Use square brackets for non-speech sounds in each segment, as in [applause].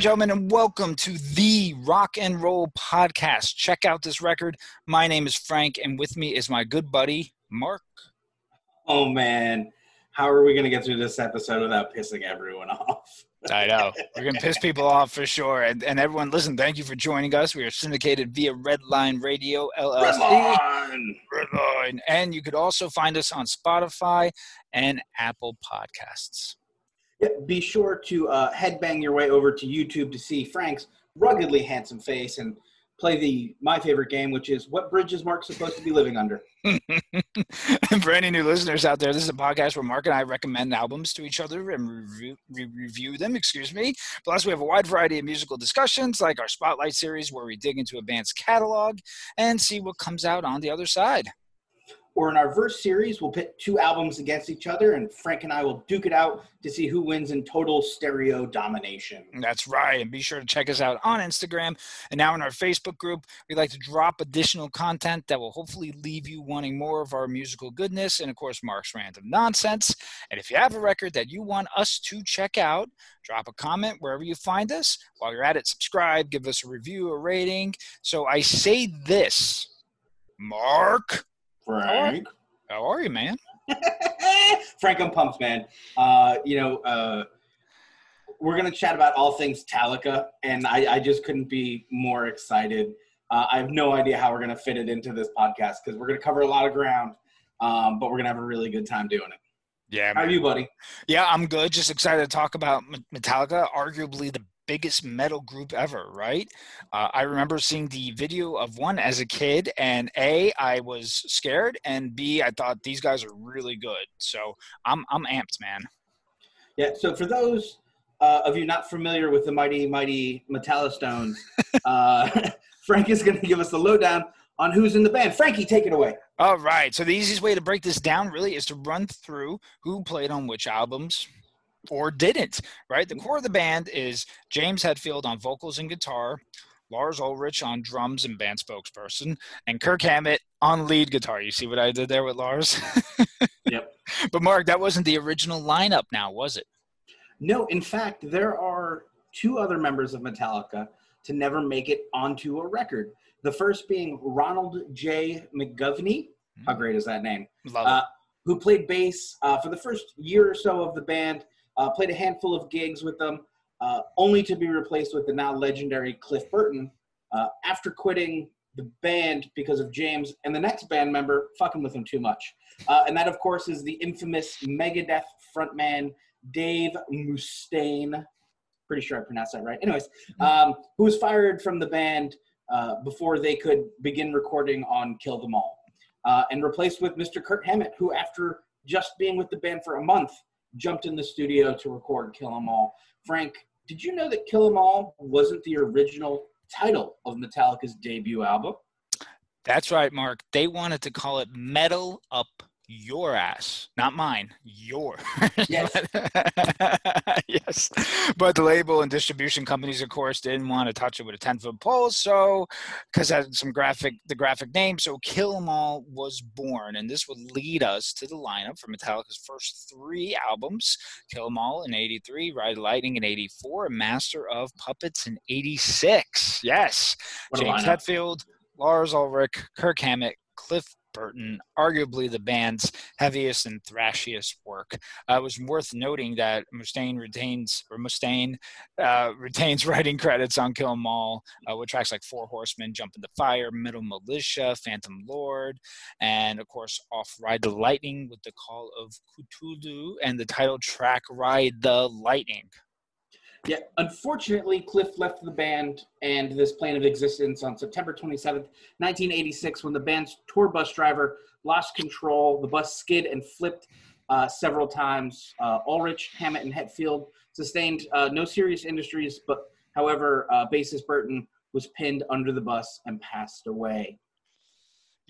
and gentlemen, and welcome to the Rock and Roll Podcast. Check out this record. My name is Frank, and with me is my good buddy, Mark. Oh, man. How are we going to get through this episode without pissing everyone [laughs] off? I know. We're going to piss people off for sure. And, and everyone, listen, thank you for joining us. We are syndicated via Redline Radio, LLC. Redline. Redline. And you could also find us on Spotify and Apple Podcasts. Yeah, be sure to uh, headbang your way over to YouTube to see Frank's ruggedly handsome face and play the my favorite game, which is what bridge is Mark supposed to be living under? and [laughs] for any new listeners out there, this is a podcast where Mark and I recommend albums to each other and review, re- review them. Excuse me. Plus, we have a wide variety of musical discussions, like our Spotlight series, where we dig into a band's catalog and see what comes out on the other side or in our verse series, we'll pit two albums against each other, and Frank and I will duke it out to see who wins in total stereo domination. That's right. And be sure to check us out on Instagram and now in our Facebook group. We like to drop additional content that will hopefully leave you wanting more of our musical goodness and, of course, Mark's random nonsense. And if you have a record that you want us to check out, drop a comment wherever you find us. While you're at it, subscribe, give us a review, a rating. So I say this, Mark. Frank. How are you, man? [laughs] Frank, I'm pumped, man. Uh, you know, uh, we're gonna chat about all things Talica, and I, I just couldn't be more excited. Uh, I have no idea how we're gonna fit it into this podcast because we're gonna cover a lot of ground, um, but we're gonna have a really good time doing it. Yeah. How are you, buddy? Yeah, I'm good. Just excited to talk about Metallica, arguably the biggest metal group ever, right? Uh, I remember seeing the video of one as a kid, and A, I was scared, and B, I thought these guys are really good. So I'm I'm amped, man. Yeah. So for those uh, of you not familiar with the mighty mighty Metallistones, [laughs] uh, [laughs] Frank is going to give us the lowdown on who's in the band. Frankie, take it away. All right. So the easiest way to break this down really is to run through who played on which albums, or didn't, right? The core of the band is James Hetfield on vocals and guitar, Lars Ulrich on drums and band spokesperson, and Kirk Hammett on lead guitar. You see what I did there with Lars? [laughs] yep. But Mark, that wasn't the original lineup now, was it? No, in fact, there are two other members of Metallica to never make it onto a record. The first being Ronald J. McGovney. How great is that name? Love uh, who played bass uh, for the first year or so of the band uh, played a handful of gigs with them, uh, only to be replaced with the now legendary Cliff Burton uh, after quitting the band because of James and the next band member fucking with him too much. Uh, and that, of course, is the infamous Megadeth frontman Dave Mustaine. Pretty sure I pronounced that right. Anyways, um, who was fired from the band uh, before they could begin recording on Kill Them All. Uh, and replaced with Mr. Kurt Hammett, who, after just being with the band for a month, jumped in the studio to record Kill 'Em All. Frank, did you know that Kill 'Em All wasn't the original title of Metallica's debut album? That's right, Mark. They wanted to call it Metal Up your ass, not mine, your. Yes. [laughs] yes. But the label and distribution companies, of course, didn't want to touch it with a 10 foot pole. So, because had some graphic, the graphic name. So Kill 'Em All was born. And this would lead us to the lineup for Metallica's first three albums Kill 'Em All in 83, Ride Lightning in 84, and Master of Puppets in 86. Yes. James Hetfield, Lars Ulrich, Kirk Hammett, Cliff Burton, arguably the band's heaviest and thrashiest work. Uh, it was worth noting that Mustaine retains or Mustaine uh, [laughs] retains writing credits on Kill 'Em All uh, with tracks like Four Horsemen, Jump in the Fire, Metal Militia, Phantom Lord, and of course off Ride the Lightning with the Call of Ktulu and the title track Ride the Lightning. Yeah, unfortunately, Cliff left the band and this plane of existence on September 27th, 1986, when the band's tour bus driver lost control. The bus skid and flipped uh, several times. Uh, Ulrich, Hammett, and Hetfield sustained uh, no serious injuries, but however, uh, bassist Burton was pinned under the bus and passed away.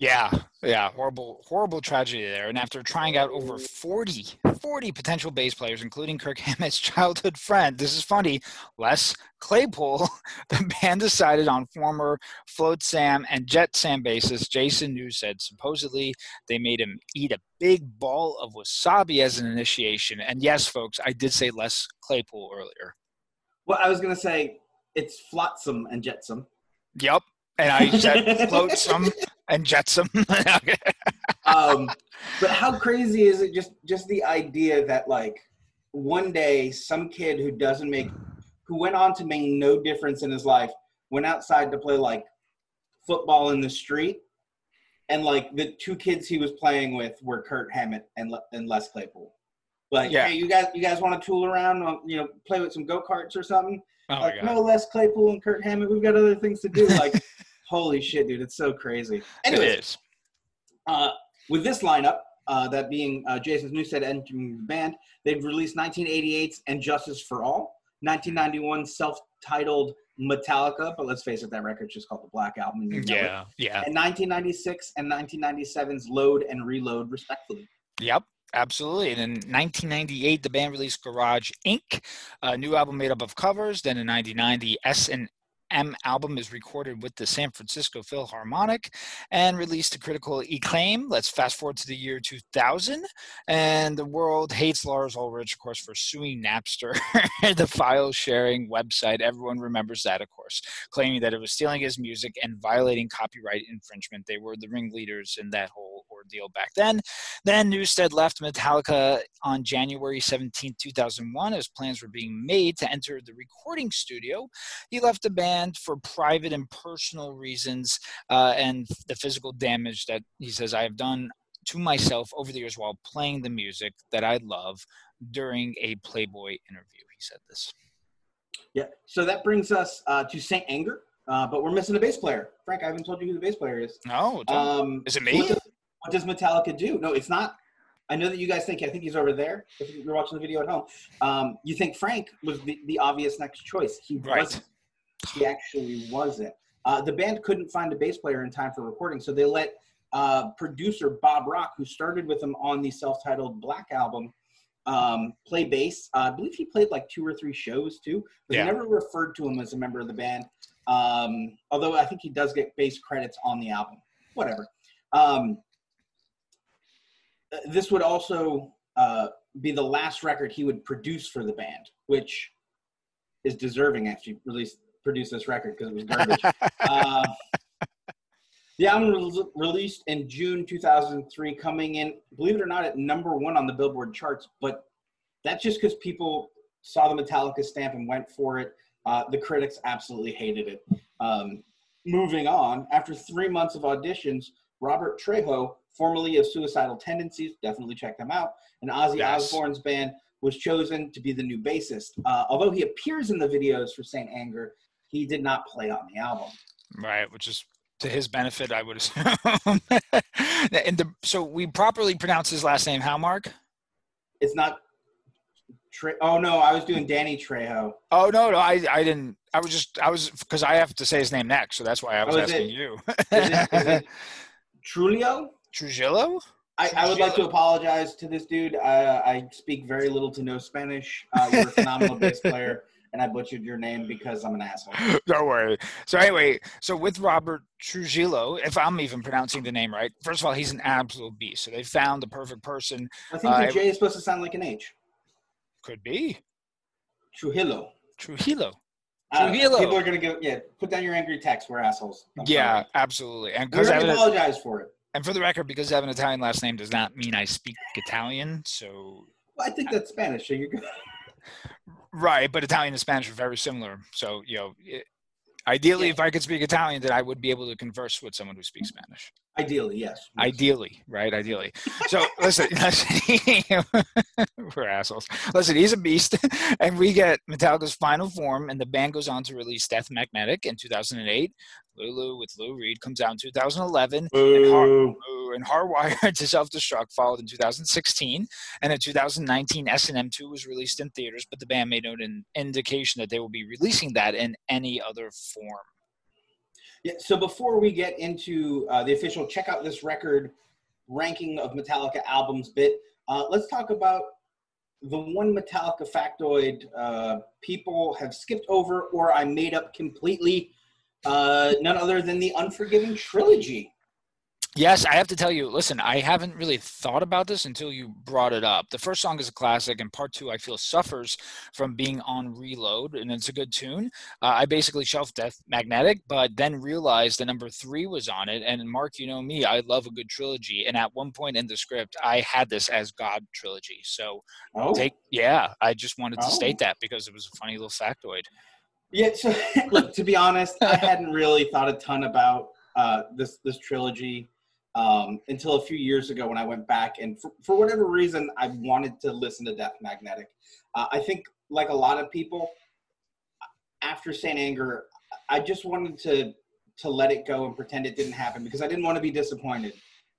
Yeah, yeah, horrible, horrible tragedy there. And after trying out over 40, 40 potential bass players, including Kirk [laughs] Hammett's childhood friend, this is funny, Les Claypool, [laughs] the band decided on former Flotsam and Jetsam bassist Jason Newsted. Supposedly, they made him eat a big ball of wasabi as an initiation. And yes, folks, I did say Les Claypool earlier. Well, I was gonna say it's flotsam and jetsam. Yep. And I [laughs] said flotsam and jetsam. [laughs] um, but how crazy is it? Just just the idea that like one day some kid who doesn't make, who went on to make no difference in his life, went outside to play like football in the street, and like the two kids he was playing with were Kurt Hammett and Le- and Les Claypool. Like, Yeah. hey, you guys, you guys want to tool around, uh, you know, play with some go karts or something? oh like, no, Les Claypool and Kurt Hammett, we've got other things to do. Like, [laughs] holy shit, dude, it's so crazy. Anyways, it is. uh, with this lineup, uh, that being uh, Jason's Newsted entering the band, they've released 1988's And Justice for All, 1991 self-titled Metallica, but let's face it, that record's just called the Black Album. you know it. Yeah. Yeah. And 1996 and 1997's Load and Reload, respectively. Yep, absolutely. And in 1998, the band released Garage Inc., a new album made up of covers. Then in 99, the S and M album is recorded with the San Francisco Philharmonic and released to critical acclaim. Let's fast forward to the year 2000, and the world hates Lars Ulrich, of course, for suing Napster, [laughs] the file sharing website. Everyone remembers that, of course, claiming that it was stealing his music and violating copyright infringement. They were the ringleaders in that whole ordeal back then. Then Newsted left Metallica on January 17, 2001, as plans were being made to enter the recording studio. He left the band for private and personal reasons uh, and the physical damage that he says I have done to myself over the years while playing the music that I love during a Playboy interview. He said this. Yeah. So that brings us uh, to Saint Anger, uh, but we're missing a bass player. Frank, I haven't told you who the bass player is. No, don't- Um, is it me? does, what does Metallica do? No, it's not. I know that you guys think. I think he's over there. If you're watching the video at home, um, you think Frank was the, the obvious next choice. He Right. wasn't. He actually wasn't. Uh, the band couldn't find a bass player in time for recording, so they let uh, producer Bob Rock, who started with them on the self-titled Black album, um, play bass. Uh, I believe he played like two or three shows too, but Yeah. they never referred to him as a member of the band. Um, although I think he does get bass credits on the album. Whatever. Um, this would also uh, be the last record he would produce for the band, which is deserving actually released produced this record because it was garbage. [laughs] uh, the album was released in June 2003, coming in, believe it or not, at number one on the Billboard charts. But that's just because people saw the Metallica stamp and went for it. Uh, the critics absolutely hated it. Um, moving on, after three months of auditions, Robert Trejo, formerly of Suicidal Tendencies, definitely check them out, and Ozzy Yes. Osbourne's band, was chosen to be the new bassist. Uh, although he appears in the videos for Saint Anger, he did not play on the album. Right, which is to his benefit, I would assume. [laughs] and the, so we properly pronounce his last name how, Mark? It's not. Tre- oh no, I was doing Danny Trejo. Oh no, no, I, I didn't. I was just, I was because I have to say his name next, so that's why I was Oh, asking it- you. Is it, is it [laughs] Trulio? Trujillo? I, I would like to apologize to this dude. Uh, I speak very little to no Spanish. Uh, you're a phenomenal bass [laughs] player, and I butchered your name because I'm an asshole. Don't worry. So anyway, so with Robert Trujillo, if I'm even pronouncing the name right, first of all, he's an absolute beast. So they found the perfect person. I think Uh, the J is supposed to sound like an H. Could be Trujillo. Trujillo. Uh, Trujillo. people are gonna go. Yeah, put down your angry text. We're assholes. I'm Yeah, sorry. absolutely. And we because already apologize for it. And for the record, because I have an Italian last name does not mean I speak Italian. So Well, I think that's Spanish, so you're good. right, but Italian and Spanish are very similar. So you know, it, ideally, Yeah. if I could speak Italian, then I would be able to converse with someone who speaks Spanish. Ideally, yes. Ideally, right? Ideally. So [laughs] listen, [laughs] we're assholes. Listen, he's a beast, [laughs] and we get Metallica's final form, and the band goes on to release Death Magnetic in 2008. Lulu with Lou Reed comes out in 2011. And, Har- Ooh, and Hardwired [laughs] to Self-Destruct followed in 2016, and in 2019, S&M2 was released in theaters, but the band made no in- indication that they will be releasing that in any other form. Yeah, so before we get into uh, the official check out this record ranking of Metallica albums bit, uh, let's talk about the one Metallica factoid uh, people have skipped over or I made up completely. Uh, none other than the Unforgiven trilogy. Yes, I have to tell you, listen, I haven't really thought about this until you brought it up. The first song is a classic, and part two, I feel, suffers from being on reload, and it's a good tune. Uh, I basically shelved Death Magnetic, but then realized the number three was on it. And Mark, you know me, I love a good trilogy. And at one point in the script, I had this as God trilogy. So, Oh, take, yeah, I just wanted to Oh. state that because it was a funny little factoid. Yeah. So, [laughs] look, to be honest, I [laughs] hadn't really thought a ton about uh, this this trilogy um, until a few years ago when I went back and for, for whatever reason I wanted to listen to Death Magnetic. Uh, I think, like a lot of people, after Saint Anger, I just wanted to to let it go and pretend it didn't happen because I didn't want to be disappointed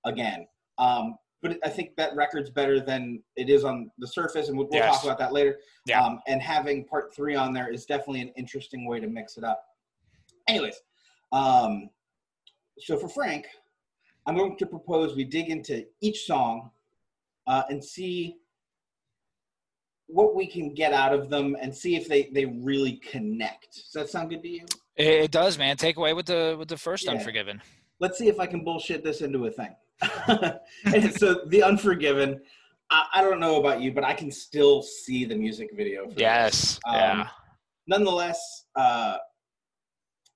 again. Um, but I think that record's better than it is on the surface, and we'll, we'll Yes. talk about that later. Yeah. Um, and having part three on there is definitely an interesting way to mix it up. Anyways, um, so for Frank, I'm going to propose we dig into each song uh, and see what we can get out of them and see if they, they really connect. Does that sound good to you? It, does, man. Take away with the with the first Yeah. Unforgiven. let's see if I can bullshit this into a thing. [laughs] and so the Unforgiven, I, I don't know about you, but I can still see the music video. For this. Yes. Um, yeah. Nonetheless, uh,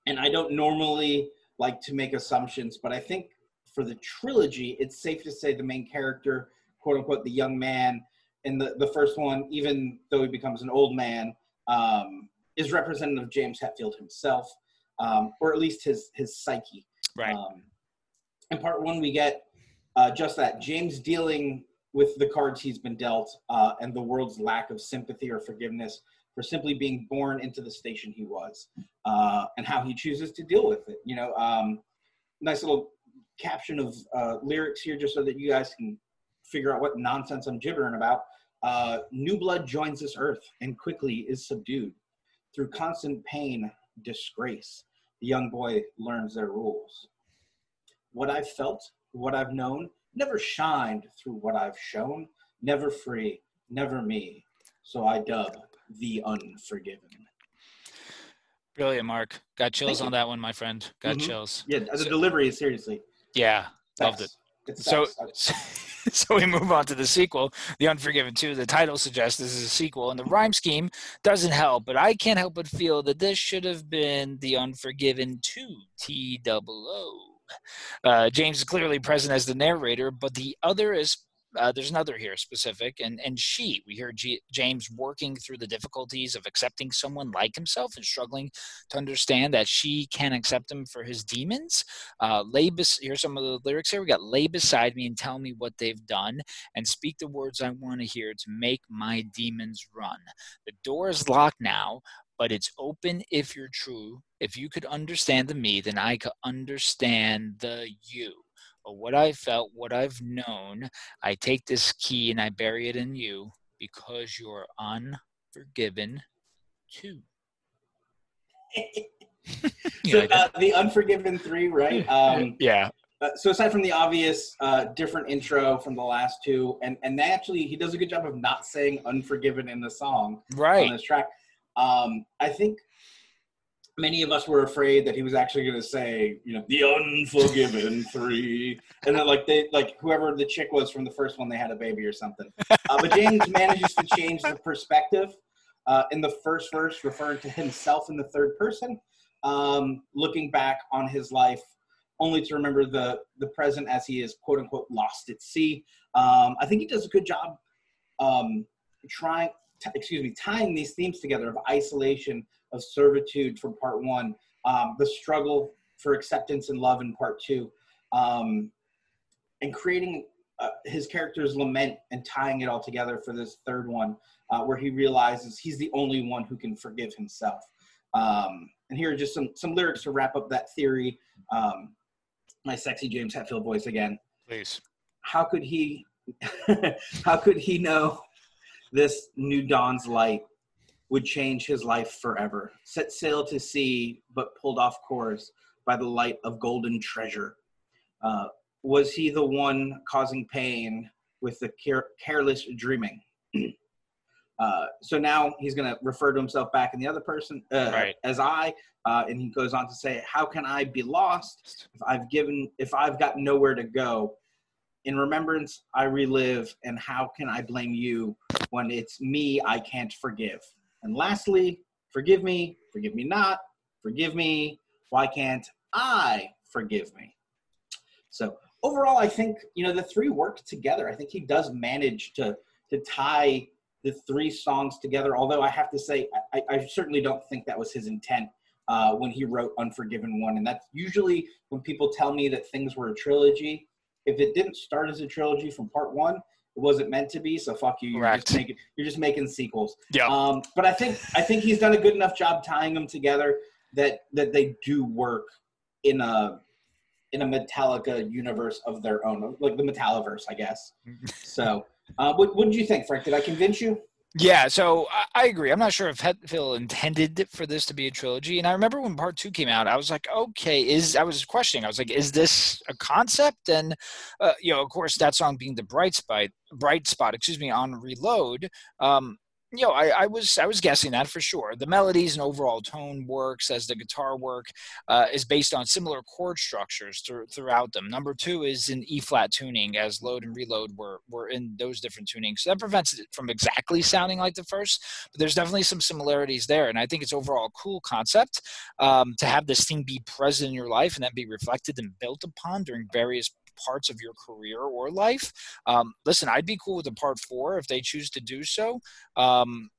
and I don't normally like to make assumptions, but I think for the trilogy, it's safe to say the main character, quote unquote, the young man in the, the first one, even though he becomes an old man, um, is representative of James Hetfield himself, um, or at least his his psyche. Right. Um, in part one, we get uh, just that James dealing with the cards he's been dealt uh, and the world's lack of sympathy or forgiveness for simply being born into the station he was uh, and how he chooses to deal with it. You know, um, nice little caption of uh, lyrics here just so that you guys can figure out what nonsense I'm gibbering about. Uh, New blood joins this earth and quickly is subdued. Through constant pain, disgrace, the young boy learns their rules. What I've felt, what I've known, never shined through what I've shown, never free, never me. So I dub the unforgiven. Brilliant, Mark. Got chills on that one, my friend. Got Mhm. chills. Yeah, the So- delivery is seriously. Yeah. Loved it. [laughs] So, so we move on to the sequel, The Unforgiven 2. The title suggests this is a sequel, and the rhyme scheme doesn't help, but I can't help but feel that this should have been The Unforgiven 2, T double O. Uh, James is clearly present as the narrator, but the other is. Uh, there's another here specific, and and she. We hear G- James working through the difficulties of accepting someone like himself and struggling to understand that she can accept him for his demons uh, lay bes- here's some of the lyrics here we got lay beside me and tell me what they've done and speak the words i want to hear to make my demons run the door is locked now but it's open if you're true if you could understand the me then i could understand the you what i felt what i've known i take this key and i bury it in you because you're unforgiven too [laughs] so uh, the Unforgiven three, right? [laughs] Um, yeah uh, so aside from the obvious uh, different intro from the last two, and and actually he does a good job of not saying Unforgiven in the song right? on this track. Um, I think many of us were afraid that he was actually going to say, you know, the Unforgiven three, and then like they like whoever the chick was from the first one, they had a baby or something. Uh, but James [laughs] manages to change the perspective uh, in the first verse, referring to himself in the third person, um, looking back on his life. Only to remember the the present as he is quote unquote lost at sea. Um, I think he does a good job um, trying t- excuse me, tying these themes together of isolation, of servitude from part one, um, the struggle for acceptance and love in part two, um, and creating uh, his character's lament and tying it all together for this third one, uh, where he realizes he's the only one who can forgive himself. Um, and here are just some some lyrics to wrap up that theory. Um, my sexy James Hetfield voice again please how could he [laughs] how could he know this new dawn's light would change his life forever set sail to sea but pulled off course by the light of golden treasure uh, was he the one causing pain with the care- careless dreaming [clears throat] Uh, so now he's going to refer to himself back in the other person uh, Right. as I, uh, and he goes on to say, "How can I be lost if I've given if I've got nowhere to go? In remembrance, I relive, and how can I blame you when it's me I can't forgive? And lastly, forgive me, forgive me not, forgive me. Why can't I forgive me? So overall, I think you know the three work together. I think he does manage to to tie the three songs together. Although I have to say, I, I certainly don't think that was his intent uh, when he wrote Unforgiven One. And that's usually when people tell me that things were a trilogy. If it didn't start as a trilogy from part one, it wasn't meant to be. So fuck you. You're Correct. just making you're just making sequels. Yeah. Um, but I think I think he's done a good enough job tying them together that that they do work in a in a Metallica universe of their own, like the Metalliverse, I guess. [laughs] So, uh, what what did you think, Frank? Did I convince you? Yeah, so I, I agree. I'm not sure if Hetfield intended for this to be a trilogy. And I remember when part two came out, I was like, okay, is I was questioning. I was like, is this a concept? And uh, you know, of course, that song being the bright spot, bright spot, excuse me, on Reload. Um, you know, I, I was I was guessing that for sure. The melodies and overall tone works as the guitar work uh, is based on similar chord structures through, throughout them. Number two is in E flat tuning, as load and reload were were in those different tunings. So that prevents it from exactly sounding like the first, but there's definitely some similarities there. And I think it's overall a cool concept um, to have this thing be present in your life and then be reflected and built upon during various parts of your career or life. Um, listen, I'd be cool with a part four if they choose to do so. Um,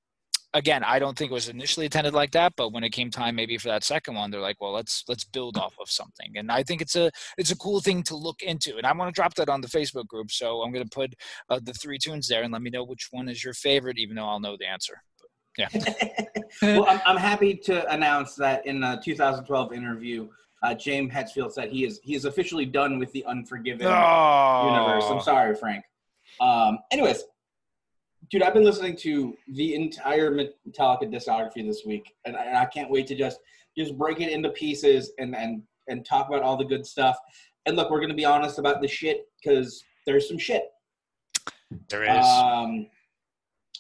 again, I don't think it was initially intended like that, but when it came time maybe for that second one, they're like, well, let's let's build off of something. And I think it's a it's a cool thing to look into. And I want to drop that on the Facebook group, so I'm going to put uh, the three tunes there and let me know which one is your favorite, even though I'll know the answer. Yeah. [laughs] well, I'm, I'm happy to announce that in a 2012 interview, uh, James Hetfield said he is he is officially done with the Unforgiven universe. I'm Oh, sorry, Frank. Um, anyways, dude, I've been listening to the entire Metallica discography this week, and I, and I can't wait to just just break it into pieces and and and talk about all the good stuff. And look, we're gonna be honest about the shit because there's some shit. there is. Um,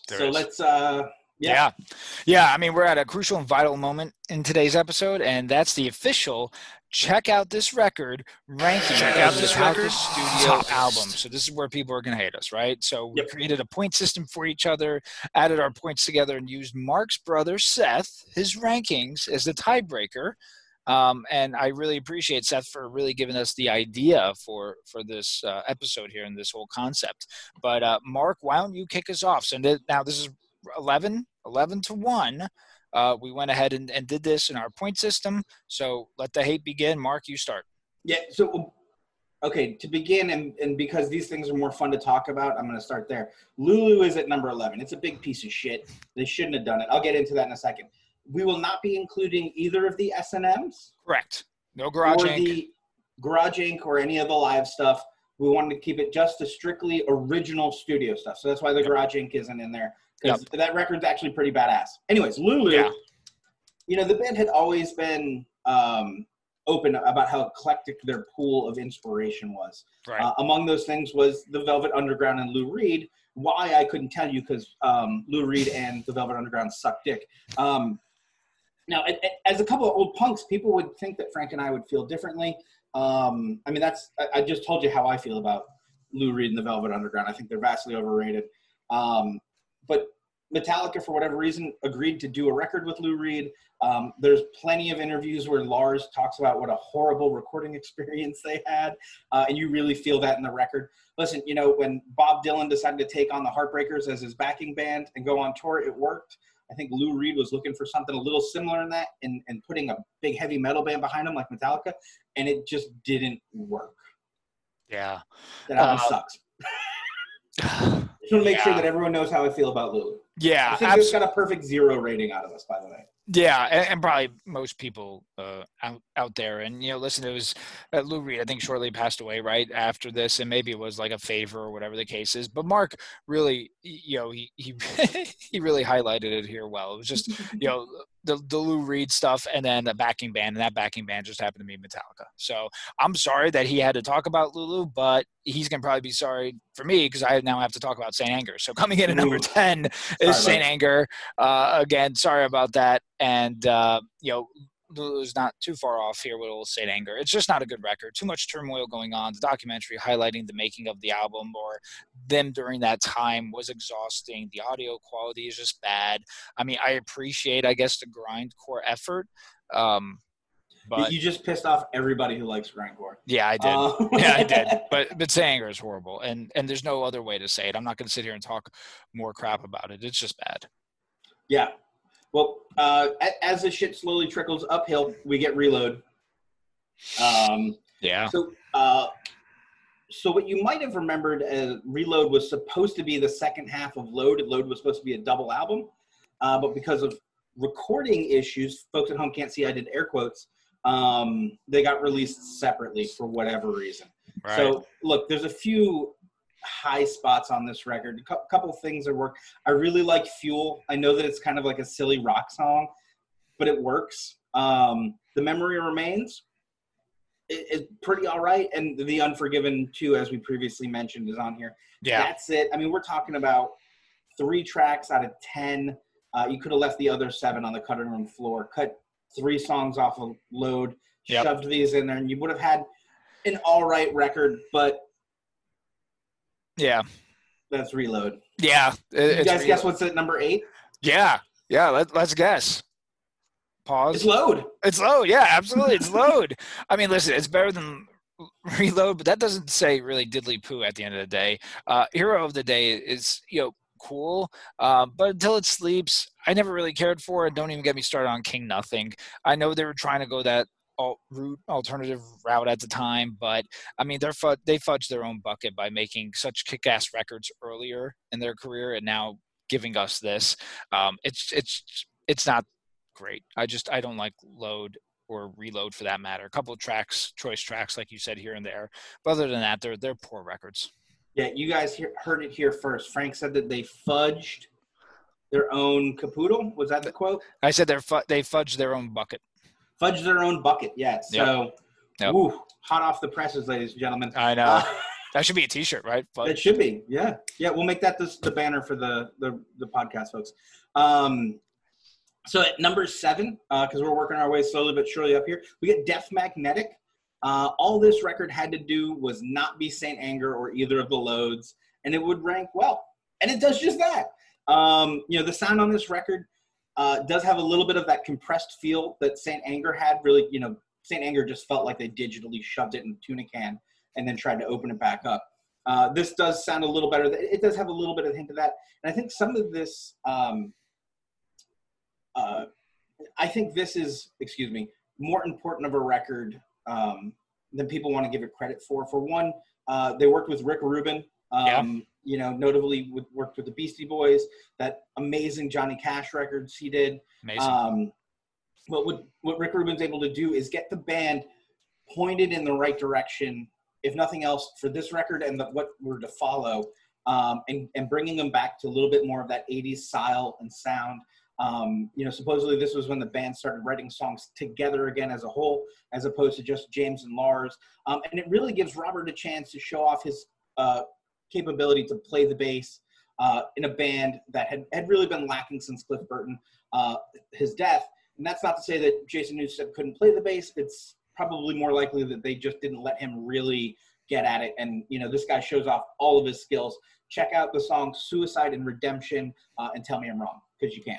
There so is. let's uh, yeah. Yeah. yeah. I mean, we're at a crucial and vital moment in today's episode, and that's the official check out this record ranking. Check out this record studio top album. So this is where people are going to hate us, right? So we Yep. created a point system for each other, added our points together, and used Mark's brother Seth, his rankings, as the tiebreaker. Um, and I really appreciate Seth for really giving us the idea for for this uh, episode here and this whole concept. But uh, Mark, why don't you kick us off? So now this is 11, 11 to 1. Uh, we went ahead and, and did this in our point system. So let the hate begin. Mark, you start. Yeah. So, okay, to begin, and, and because these things are more fun to talk about, I'm going to start there. Lulu is at number 11. It's a big piece of shit. They shouldn't have done it. I'll get into that in a second. We will not be including either of the S&Ms Correct. No garage or Inc. the Garage Inc. or any of the live stuff. We wanted to keep it just to strictly original studio stuff. So that's why the Yep. Garage Inc. isn't in there. Because that record's actually pretty badass. Anyways, Lulu Yeah. you know, the band had always been um, open about how eclectic their pool of inspiration was. Right. Uh, among those things was the Velvet Underground and Lou Reed. Why I couldn't tell you because um, Lou Reed and the Velvet Underground suck dick. Um, now, a- a- as a couple of old punks, people would think that Frank and I would feel differently. Um, I mean, that's I, I just told you how I feel about Lou Reed and the Velvet Underground. I think they're vastly overrated. Um, but Metallica, for whatever reason, agreed to do a record with Lou Reed. Um, there's plenty of interviews where Lars talks about what a horrible recording [laughs] experience they had, uh, and you really feel that in the record. Listen, you know, when Bob Dylan decided to take on the Heartbreakers as his backing band and go on tour, it worked. I think Lou Reed was looking for something a little similar in that and, and putting a big heavy metal band behind him like Metallica, and it just didn't work. yeah. That album Uh, sucks. [sighs] [laughs] I just want to make sure that everyone knows how I feel about Lulu. I Yeah. think abs- this got a perfect zero rating out of us, by the way. Yeah, and, and probably most people uh, out out there, and you know, listen, it was uh, Lou Reed. I think shortly passed away right after this, and maybe it was like a favor or whatever the case is. But Mark really, you know, he he [laughs] he really highlighted it here well. It was just [laughs] you know, the, the Lou Reed stuff and then the backing band, and that backing band just happened to be Metallica. So I'm sorry that he had to talk about Lulu, but he's gonna probably be sorry for me because I now have to talk about Saint Anger. So coming in at number ten is Saint Anger. Uh, again, sorry about that, and uh, you know is not too far off here with Old Saint Anger. It's just not a good record. Too much turmoil going on. The documentary highlighting the making of the album or them during that time was exhausting. The audio quality is just bad. I mean, I appreciate, I guess, the grindcore effort. Um, but you just pissed off everybody who likes grindcore. Yeah, I did. Uh, [laughs] yeah, I did. [laughs] But but Saint Anger is horrible, and and there's no other way to say it. I'm not going to sit here and talk more crap about it. It's just bad. Yeah, well, uh, as the shit slowly trickles uphill, we get reload. Um, yeah. So, uh, so what you might have remembered as reload was supposed to be the second half of load. Load was supposed to be a double album, uh, but because of recording issues, folks at home can't see. I did air quotes. Um, they got released separately for whatever reason. Right. So, look, there's a few high spots on this record. A couple things that work. I really like Fuel. I know that it's kind of like a silly rock song, but it works. Um, the Memory Remains is pretty all right, and The Unforgiven too, as we previously mentioned, is on here. Yeah, that's it. I mean, we're talking about three tracks out of ten. Uh, you could have left the other seven on the cutting room floor, cut three songs off of load, yep. shoved these in there, and you would have had an all right record. But yeah. That's reload. Yeah. you guys reload. guess what's at number eight? Yeah. Yeah. Let, let's guess. Pause. It's load. It's load. Yeah, absolutely. It's load. I mean, listen, it's better than reload, but that doesn't say really diddly poo at the end of the day. Uh, Hero of the day is, you know, cool. Uh, but until it sleeps, I never really cared for it. Don't even get me started on King Nothing. I know they were trying to go that route alternative route at the time but i mean they're they fudged their own bucket by making such kick-ass records earlier in their career and now giving us this um, it's it's it's not great i just i don't like load or reload for that matter a couple of tracks choice tracks like you said here and there but other than that they're they're poor records yeah you guys hear, heard it here first frank said that they fudged their own capoodle was that the quote i said they're fu- they fudged their own bucket fudge their own bucket. Yeah. So, yep. Woo, hot off the presses, ladies and gentlemen. I know. Uh, [laughs] that should be a T-shirt, right? [laughs] It should be. Yeah. Yeah. We'll make that the banner for the the, the podcast, folks. Um, so at number seven, because uh, we're working our way slowly but surely up here, we get Death Magnetic. Uh, all this record had to do was not be Saint Anger or either of the loads, and it would rank well. And it does just that. Um, you know, the sound on this record uh, does have a little bit of that compressed feel that Saint Anger had. Really, you know, Saint Anger just felt like they digitally shoved it in a tuna can and then tried to open it back up. Uh, this does sound a little better. It does have a little bit of hint of that, and I think some of this. Um, uh, I think this is, excuse me, more important of a record um, than people want to give it credit for. For one, uh, they worked with Rick Rubin, um, yeah you know, notably with, worked with the Beastie Boys, that amazing Johnny Cash records he did. Amazing. Um, but what, what Rick Rubin's able to do is get the band pointed in the right direction, if nothing else, for this record and the, what we're to follow, um, and, and bringing them back to a little bit more of that 80s style and sound. Um, you know, supposedly this was when the band started writing songs together again as a whole, as opposed to just James and Lars. Um, and it really gives Robert a chance to show off his uh, capability to play the bass uh, in a band that had, had really been lacking since Cliff Burton, uh, his death. And that's not to say that Jason Newsted couldn't play the bass. It's probably more likely that they just didn't let him really get at it. And, you know, this guy shows off all of his skills. Check out the song Suicide and Redemption uh, and tell me I'm wrong because you can.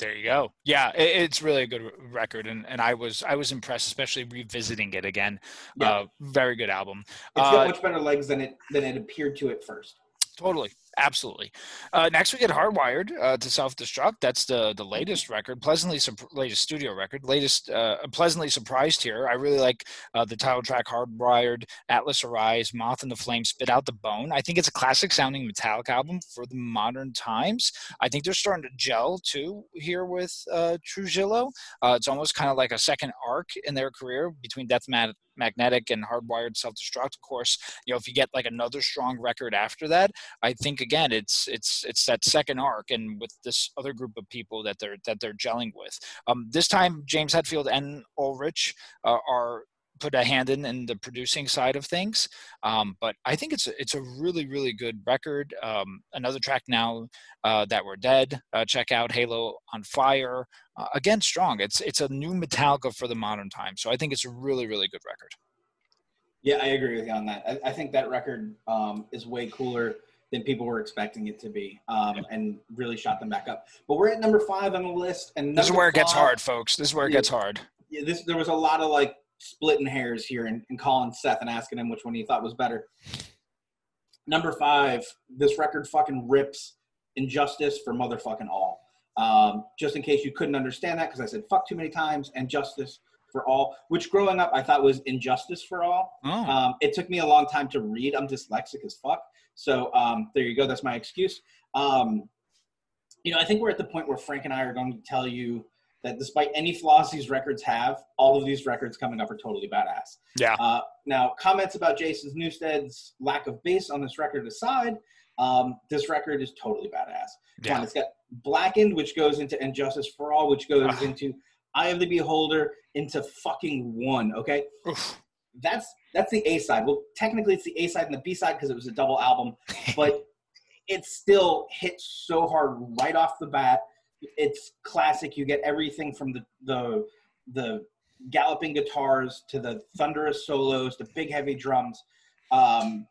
There you go. Yeah, it, it's really a good record, and, and I was I was impressed, especially revisiting it again. Yeah. Uh, very good album. It's got uh, much better legs than it than it appeared to at first. Totally. Absolutely. Uh, next, we get Hardwired uh, to Self Destruct. That's the the latest record, pleasantly latest studio record. Latest, uh, pleasantly surprised here. I really like uh, the title track Hardwired, Atlas Arise, Moth and the Flame, Spit Out the Bone. I think it's a classic sounding metallic album for the modern times. I think they're starting to gel too here with uh, Trujillo. Uh, it's almost kind of like a second arc in their career between Death Mat- magnetic and hardwired self-destruct course you know if you get like another strong record after that i think again it's it's it's that second arc and with this other group of people that they're that they're gelling with. Um, this time james hetfield and ulrich uh, are put a hand in in the producing side of things. Um, but I think it's a, it's a really really good record. Um, another track now uh, that we're dead. Uh, check out Halo on Fire. Uh, again, strong. It's it's a new Metallica for the modern time. So I think it's a really really good record. Yeah, I agree with you on that. I, I think that record um, is way cooler than people were expecting it to be, um, and really shot them back up. But we're at number five on the list, and this is where it gets hard, folks. This is where it yeah, gets hard. Yeah, this there was a lot of like splitting hairs here and, and calling Seth and asking him which one he thought was better. Number five, this record fucking rips injustice for motherfucking all. Um, just in case you couldn't understand that, because I said fuck too many times, and justice for all, which growing up I thought was injustice for all. Oh. Um, it took me a long time to read. I'm dyslexic as fuck. So um, there you go. That's my excuse. Um, you know, I think we're at the point where Frank and I are going to tell you that despite any flaws these records have, all of these records coming up are totally badass. Yeah. Uh, now, comments about Jason Newsted's lack of bass on this record aside, um, this record is totally badass. Yeah. On, it's got Blackened, which goes into And Justice for All, which goes uh. into Eye of the Beholder, into fucking one. Okay. Oof. That's that's the A side. Well, technically, it's the A side and the B side because it was a double album, [laughs] but it still hits so hard right off the bat it's classic. You get everything from the the the galloping guitars to the thunderous solos the big heavy drums. Um,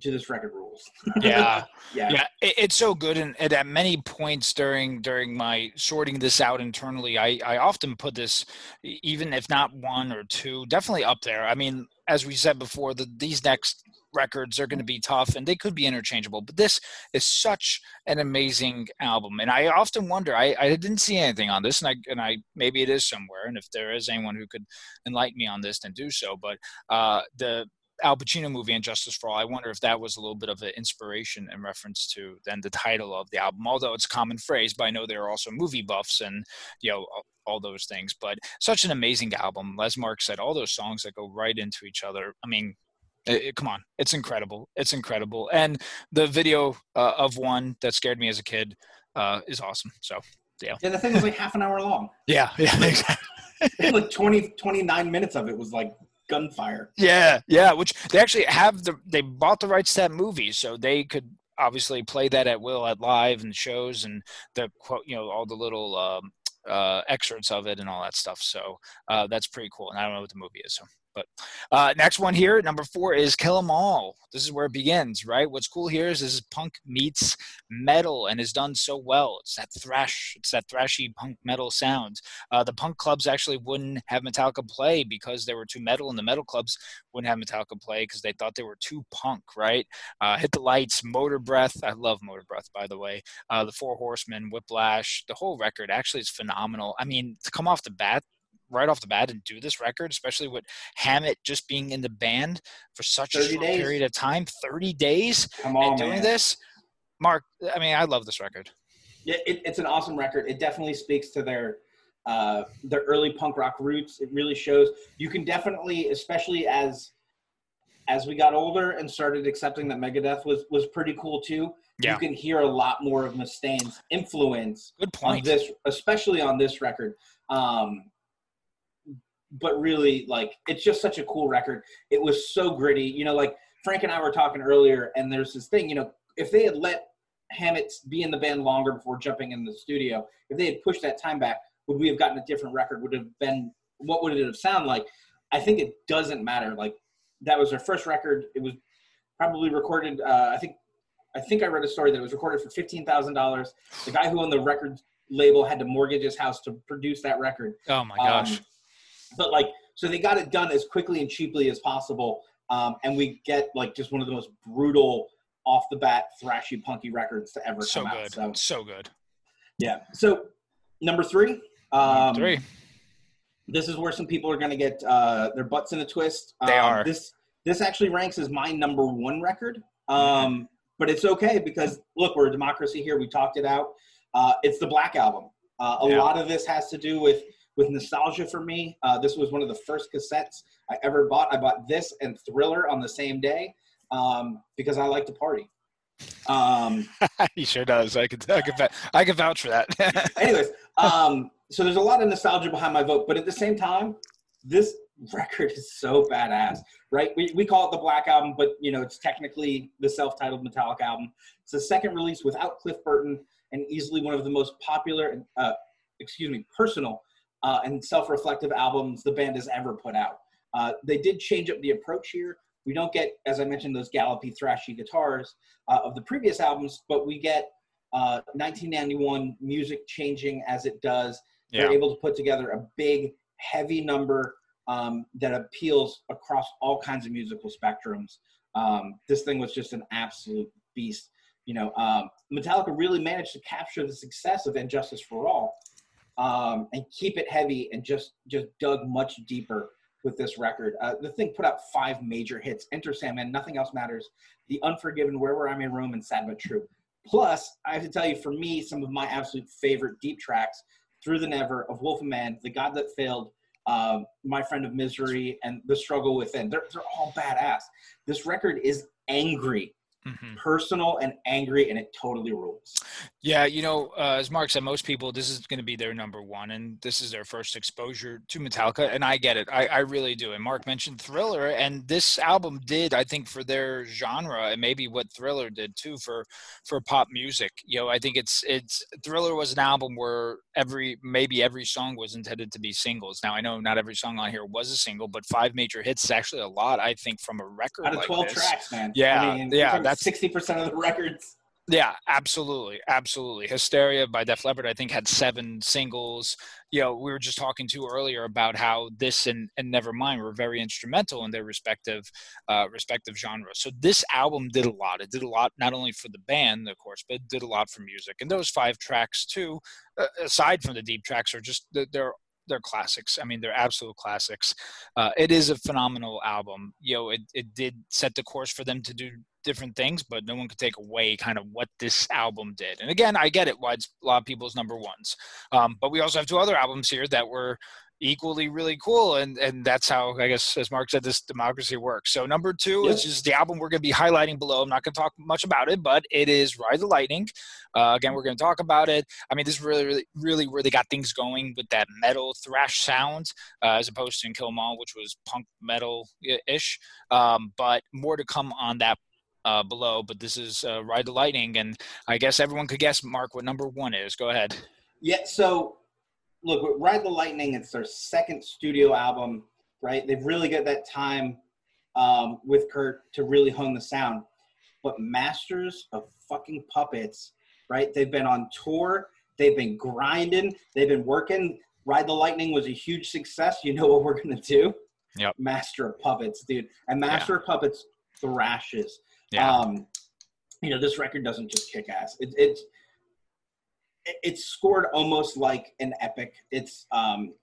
to this record rules. [laughs] yeah, [laughs] yeah, yeah. It, it's so good, and, and, at many points during during my sorting this out internally, I I often put this, even if not one or two, definitely up there. I mean, as we said before, the, these next records are going to be tough and they could be interchangeable but this is such an amazing album and i often wonder i, I didn't see anything on this and i and i maybe it is somewhere and if there is anyone who could enlighten me on this then do so but uh, the Al Pacino movie and Justice for All. I wonder if that was a little bit of an inspiration in reference to then the title of the album. Although it's a common phrase, but I know there are also movie buffs and you know all those things. But such an amazing album. Les Mark said all those songs that go right into each other. I mean, it, it, come on, it's incredible. It's incredible. And the video uh, of one that scared me as a kid uh, is awesome. So yeah. Yeah, the thing was like half an hour long. Yeah, [laughs] yeah, exactly. like 20, 29 minutes of it was like gunfire. Yeah, yeah. Which they actually have the they bought the rights to that movie, so they could obviously play that at will at live and shows and the quote you know all the little um, uh, excerpts of it and all that stuff. So uh, that's pretty cool. And I don't know what the movie is. So but uh, next one here, number four is Kill 'Em All. This is where it begins, right? What's cool here is this is punk meets metal and is done so well. It's that thrash, it's that thrashy punk metal sound. Uh, the punk clubs actually wouldn't have Metallica play because they were too metal, and the metal clubs wouldn't have Metallica play because they thought they were too punk, right? Uh, Hit the Lights, Motorbreath. I love Motorbreath, by the way. Uh, the Four Horsemen, Whiplash. The whole record actually is phenomenal. I mean, to come off the bat, right off the bat and do this record, especially with Hammett just being in the band for such a short days. period of time 30 days on, and doing man. this. Mark, I mean, I love this record. Yeah, it, it's an awesome record. It definitely speaks to their uh, their early punk rock roots. It really shows. You can definitely, especially as as we got older and started accepting that Megadeth was was pretty cool too. Yeah. You can hear a lot more of Mustaine's influence. Good point. On this, especially on this record. Um, but really like it's just such a cool record. It was so gritty. You know, like Frank and I were talking earlier, and there's this thing. You know, if they had let Hammett be in the band longer before jumping in the studio, if they had pushed that time back, would we have gotten a different record? Would have been what would it have sounded like? I think it doesn't matter. Like that was their first record. It was probably recorded. Uh, I think I think I read a story that it was recorded for fifteen thousand dollars. The guy who owned the record label had to mortgage his house to produce that record. Oh my gosh! Um, but like so they got it done as quickly and cheaply as possible um, and we get like just one of the most brutal off the bat thrashy punky records to ever so come good. out so. So good. Yeah. So number three um, three. this is where some people are going to get uh, their butts in a twist. They um, are. this this actually ranks as my number one record um, but it's okay because look we're a democracy here. We talked it out. Uh, it's the black album. Uh, a yeah. lot of this has to do with with nostalgia for me. Uh, this was one of the first cassettes I ever bought. I bought this and Thriller on the same day um, because I like to party. Um, [laughs] he sure does. I could, I could, I could vouch for that. [laughs] anyways, um, so there's a lot of nostalgia behind my vote, but at the same time, this record is so badass, right? We, we call it the Black Album, but you know it's technically the self-titled Metallica album. It's the second release without Cliff Burton, and easily one of the most popular, uh, excuse me, personal uh, and self-reflective albums the band has ever put out. Uh, they did change up the approach here. We don't get, as I mentioned, those gallopy, thrashy guitars uh, of the previous albums, but we get 1991 uh, music changing as it does. Yeah. They're able to put together a big, heavy number um, that appeals across all kinds of musical spectrums. Um, this thing was just an absolute beast. You know, um, Metallica really managed to capture the success of And Justice for All um, and keep it heavy and just just dug much deeper with this record. Uh, the thing put out five major hits: Enter Sandman, Nothing Else Matters, The Unforgiven, Wherever I May Roam, and Sad but True. Plus, I have to tell you, for me, some of my absolute favorite deep tracks: Through the Never, Of Wolf and Man, The God That Failed, um, My Friend of Misery, and The Struggle Within. They're, they're all badass. This record is angry mm-hmm. personal and angry, and it totally rules. Yeah, you know, uh, as Mark said, most people this is going to be their number one, and this is their first exposure to Metallica, and I get it. I, I really do. And Mark mentioned Thriller, and this album did, I think, for their genre, and maybe what Thriller did too for for pop music. You know, I think it's it's Thriller was an album where every maybe every song was intended to be singles. Now I know not every song on here was a single, but five major hits is actually a lot. I think from a record out of like twelve this. tracks, man. Yeah, I mean, yeah, that's sixty percent of the records. Yeah, absolutely, absolutely. Hysteria by Def Leppard, I think, had seven singles. You know, we were just talking to earlier about how this and, and Nevermind were very instrumental in their respective uh, respective genres. So this album did a lot. It did a lot not only for the band, of course, but it did a lot for music. And those five tracks too, uh, aside from the deep tracks, are just they're they're classics. I mean, they're absolute classics. Uh, it is a phenomenal album. You know, it, it did set the course for them to do different things, but no one could take away kind of what this album did. And again, I get it why it's a lot of people's number ones. Um, but we also have two other albums here that were equally really cool and and that's how i guess as mark said this democracy works so number two yep. is just the album we're going to be highlighting below i'm not going to talk much about it but it is ride the lightning uh, again we're going to talk about it i mean this is really really really where they got things going with that metal thrash sound uh, as opposed to in kill 'em all which was punk metal ish um, but more to come on that uh, below, but this is uh, Ride the Lightning, and I guess everyone could guess, Mark, what number one is. Go ahead. Yeah, so look, Ride the Lightning, it's their second studio album, right? They've really got that time um, with Kirk to really hone the sound. But Masters of fucking Puppets, right? They've been on tour, they've been grinding, they've been working. Ride the Lightning was a huge success. You know what we're gonna do? Yep. Master of Puppets, dude. And Master yeah. of Puppets thrashes. Yeah. Um, you know, this record doesn't just kick ass. It, it's it's scored almost like an epic. It's um,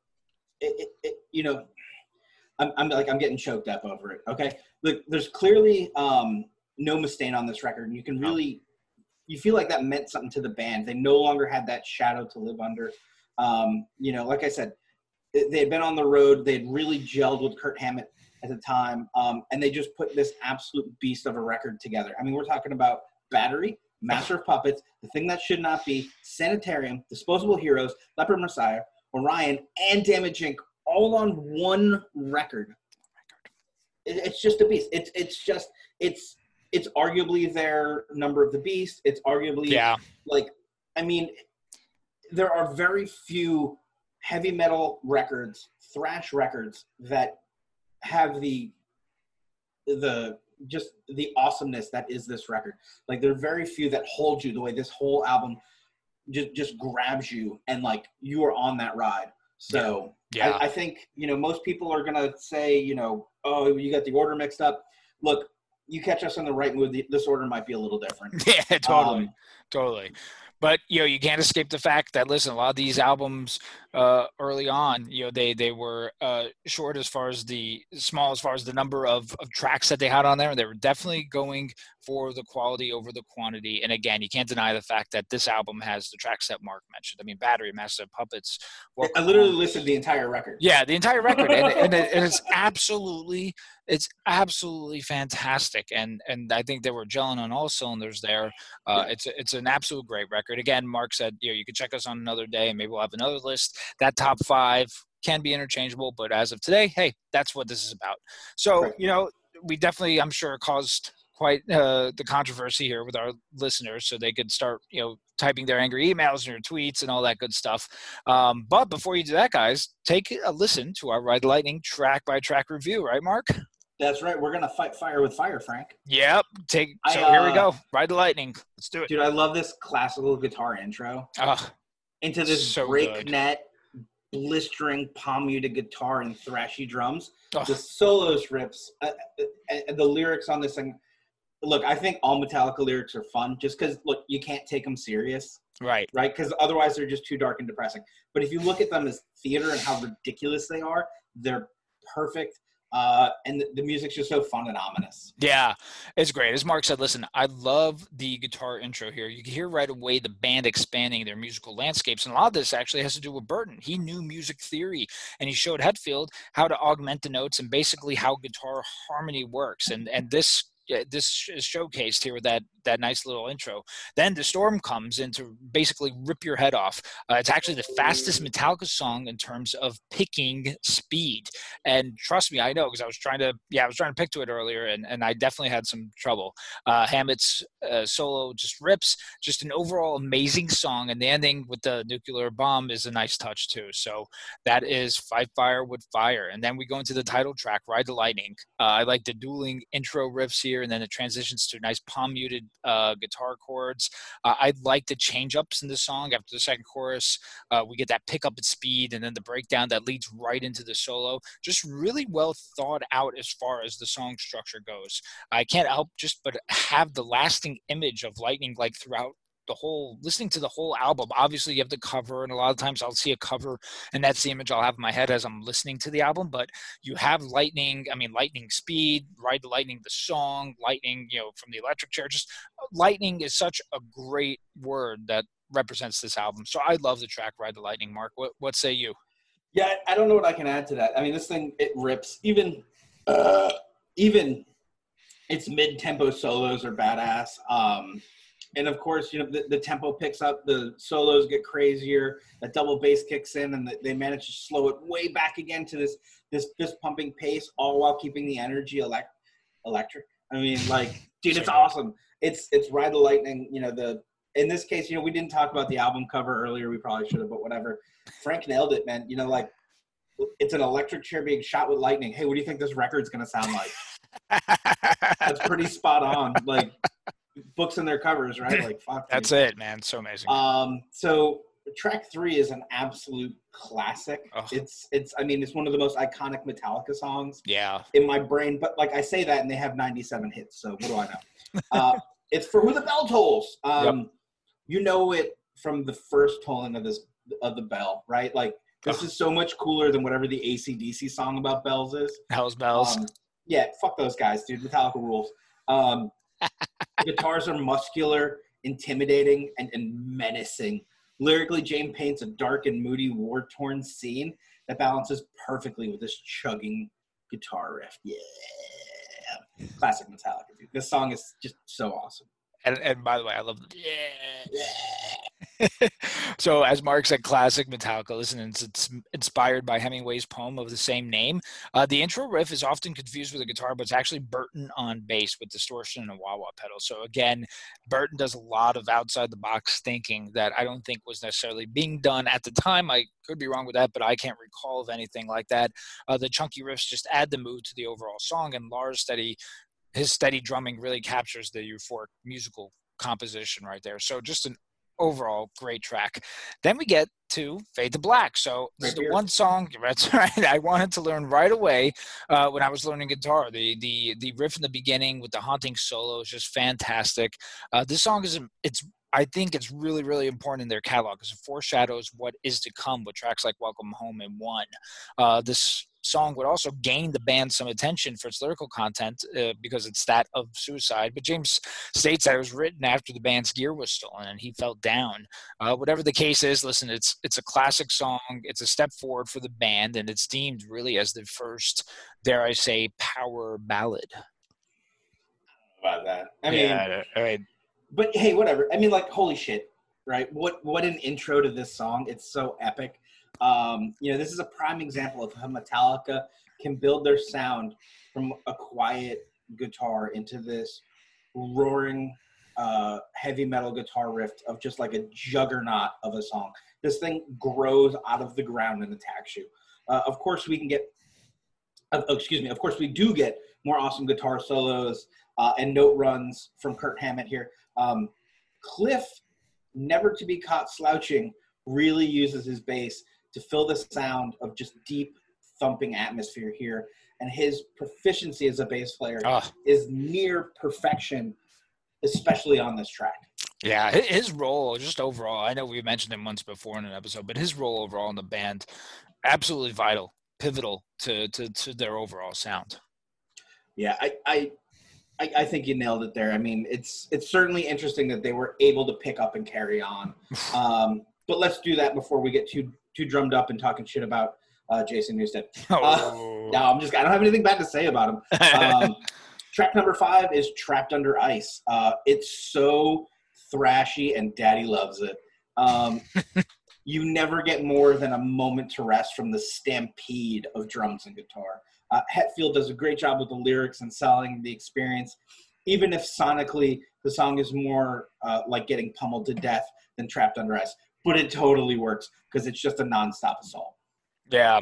it, it, it, you know, I'm, I'm like I'm getting choked up over it. Okay, look, there's clearly um, no mistake on this record, and you can really you feel like that meant something to the band. They no longer had that shadow to live under. Um, you know, like I said, they had been on the road. They had really gelled with Kirk Hammett at the time, um, and they just put this absolute beast of a record together. I mean, we're talking about Battery, Master of Puppets, The Thing That Should Not Be, Sanitarium, Disposable Heroes, Leper Messiah, Orion, and Damage Inc. all on one record. It's just a beast. It's it's just it's it's arguably their number of the beast. It's arguably yeah. like I mean, there are very few heavy metal records, thrash records that have the the just the awesomeness that is this record. Like there are very few that hold you the way this whole album just just grabs you and like you are on that ride. So yeah, I, I think you know most people are gonna say you know oh you got the order mixed up. Look, you catch us in the right mood. This order might be a little different. [laughs] Yeah, totally. Um, totally but you know you can't escape the fact that listen a lot of these albums uh, early on you know they they were uh, short as far as the small as far as the number of, of tracks that they had on there. They were definitely going for the quality over the quantity. And again you can't deny the fact that this album has the tracks that mark mentioned. I mean battery master of puppets i literally listed the entire record. Yeah the entire record. And, and, it, [laughs] and it's absolutely it's absolutely fantastic. And and i think they were gelling on all cylinders there. Uh, yeah. it's it's an absolute great record. Again mark said you know you can check us on another day. And maybe we'll have another list. That top five can be interchangeable but as of today hey that's what this is about. So right. you know we definitely i'm sure caused quite uh, the controversy here with our listeners so they could start you know typing their angry emails and your tweets and all that good stuff um, but before you do that guys take a listen to our ride lightning track by track review right mark that's right. We're gonna fight fire with fire, Frank. Yep. Take. So I, uh, here we go. Ride the lightning. Let's do it, dude. I love this classical guitar intro. Uh, into this so breakneck, blistering palm muted guitar and thrashy drums. The solos rips uh, uh, and the lyrics on this thing. Look, I think all Metallica lyrics are fun, just because look, you can't take them serious. Right. Right. Because otherwise they're just too dark and depressing. But if you look at them as theater and how ridiculous they are, they're perfect uh, and the, the, music's just so fun and ominous. Yeah, it's great. As Mark said, listen, I love the guitar intro here. You can hear right away the band expanding their musical landscapes, and a lot of this actually has to do with Burton. He knew music theory, and he showed Hetfield how to augment the notes and basically how guitar harmony works. And and this this is showcased here with that that nice little intro. Then the storm comes in to basically rip your head off. Uh, it's actually the fastest Metallica song in terms of picking speed. And trust me, I know because I was trying to yeah I was trying to pick to it earlier, and and I definitely had some trouble. Uh, Hammett's uh, solo just rips, just an overall amazing song, and the ending with the nuclear bomb is a nice touch too. So that is Fight Fire with Fire, and then we go into the title track, Ride the Lightning. Uh, I like the dueling intro riffs here and then it transitions to nice palm muted uh, guitar chords. Uh, I like the change ups in the song. After the second chorus, uh, we get that pickup at speed and then the breakdown that leads right into the solo. Just really well thought out as far as the song structure goes. I can't help just but have the lasting image of lightning like throughout the whole listening to the whole album obviously you have the cover and a lot of times i'll see a cover and that's the image i'll have in my head as i'm listening to the album but you have lightning i mean lightning speed ride the lightning the song lightning you know from the electric chair just uh, lightning is such a great word that represents this album so i love the track ride the lightning mark what, what say you? Yeah i don't know what i can add to that i mean this thing it rips even uh, even its mid-tempo solos are badass um and of course, you know the, the, tempo picks up, the solos get crazier, that double bass kicks in, and the, they manage to slow it way back again to this this fist pumping pace, all while keeping the energy elect, electric. I mean, like, dude, it's awesome. It's it's ride the lightning. You know the in this case, you know we didn't talk about the album cover earlier. We probably should have, but whatever. Frank nailed it, man. You know, like it's an electric chair being shot with lightning. Hey, what do you think this record's gonna sound like? [laughs] That's pretty spot on. Like books in their covers, right? Like [laughs] fuck. That's it, man. So amazing. Um, so track three is an absolute classic. It's it's I mean it's one of the most iconic Metallica songs. Yeah. In my brain, but like I say that and they have 97 hits, so what do I know? [laughs] uh, it's for who the bell tolls. Um, yep. you know it from the first tolling of this of the bell, right? Like this is so much cooler than whatever the ACDC song about bells is. Hell's bells. Um, yeah, fuck those guys, dude. Metallica rules. Um, [laughs] guitars are muscular, intimidating, and, and menacing. Lyrically, James paints a dark and moody, war torn scene that balances perfectly with this chugging guitar riff. Yeah. Classic Metallica, dude. This song is just so awesome. And, and by the way, I love the yeah. yeah. [laughs] so, as Mark said, classic Metallica. Listen, it's, inspired by Hemingway's poem of the same name. Uh, the intro riff is often confused with a guitar, but it's actually Burton on bass with distortion and a wah wah pedal. So, again, Burton does a lot of outside the box thinking that I don't think was necessarily being done at the time. I could be wrong with that, but I can't recall of anything like that. Uh, the chunky riffs just add the mood to the overall song, and Lars steady, his steady drumming really captures the euphoric musical composition right there. So just an overall great track. Then we get to Fade to Black. So this right is the one song. [laughs] That's right. I wanted to learn right away uh, when I was learning guitar. The the the riff in the beginning with the haunting solo is just fantastic. Uh, this song is it's I think it's really, really important in their catalog because it foreshadows what is to come with tracks like Welcome Home and One. Uh, this song would also gain the band some attention for its lyrical content uh, because it's that of suicide. But James states that it was written after the band's gear was stolen and he felt down. Uh, whatever the case is, listen, it's it's a classic song. It's a step forward for the band, and it's deemed really as the first, dare I say, power ballad. About that, I mean, yeah, all right but hey, whatever. I mean, like, holy shit, right? What what an intro to this song. It's so epic. Um, you know, this is a prime example of how Metallica can build their sound from a quiet guitar into this roaring uh, heavy metal guitar riff of just like a juggernaut of a song. This thing grows out of the ground and attacks you. Uh, of course, we can get. Uh, excuse me. Of course, we do get more awesome guitar solos uh, and note runs from Kirk Hammett here. Um, Cliff, never to be caught slouching, really uses his bass to fill the sound of just deep thumping atmosphere here. And his proficiency as a bass player oh. is near perfection, especially on this track. Yeah, his role, just overall, I know we mentioned him once before in an episode, but his role overall in the band, absolutely vital, pivotal to, to, to their overall sound. Yeah, I, I I, I, think you nailed it there. I mean, it's it's certainly interesting that they were able to pick up and carry on. [sighs] Um, but let's do that before we get too too drummed up and talking shit about uh, Jason Newsted. Uh, [laughs] oh. Uh, no, I'm just I don't have anything bad to say about him. [laughs] Um, track number five is "Trapped Under Ice." Uh, it's so thrashy and Daddy loves it. Um, [laughs] you never get more than a moment to rest from the stampede of drums and guitar. Uh, Hetfield does a great job with the lyrics and selling the experience, even if sonically the song is more uh, like getting pummeled to death than Trapped Under Ice. But it totally works because it's just a nonstop assault. Yeah.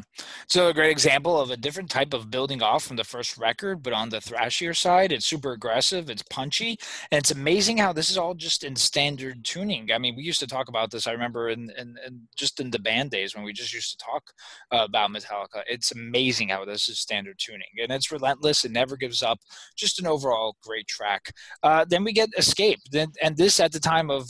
So a great example of a different type of building off from the first record, but on the thrashier side, it's super aggressive, it's punchy, and it's amazing how this is all just in standard tuning. I mean, we used to talk about this. I remember in, in, in just in the band days when we just used to talk uh, about Metallica. It's amazing how this is standard tuning, and it's relentless. It never gives up. Just an overall great track. Uh, then we get Escape. Then and this at the time of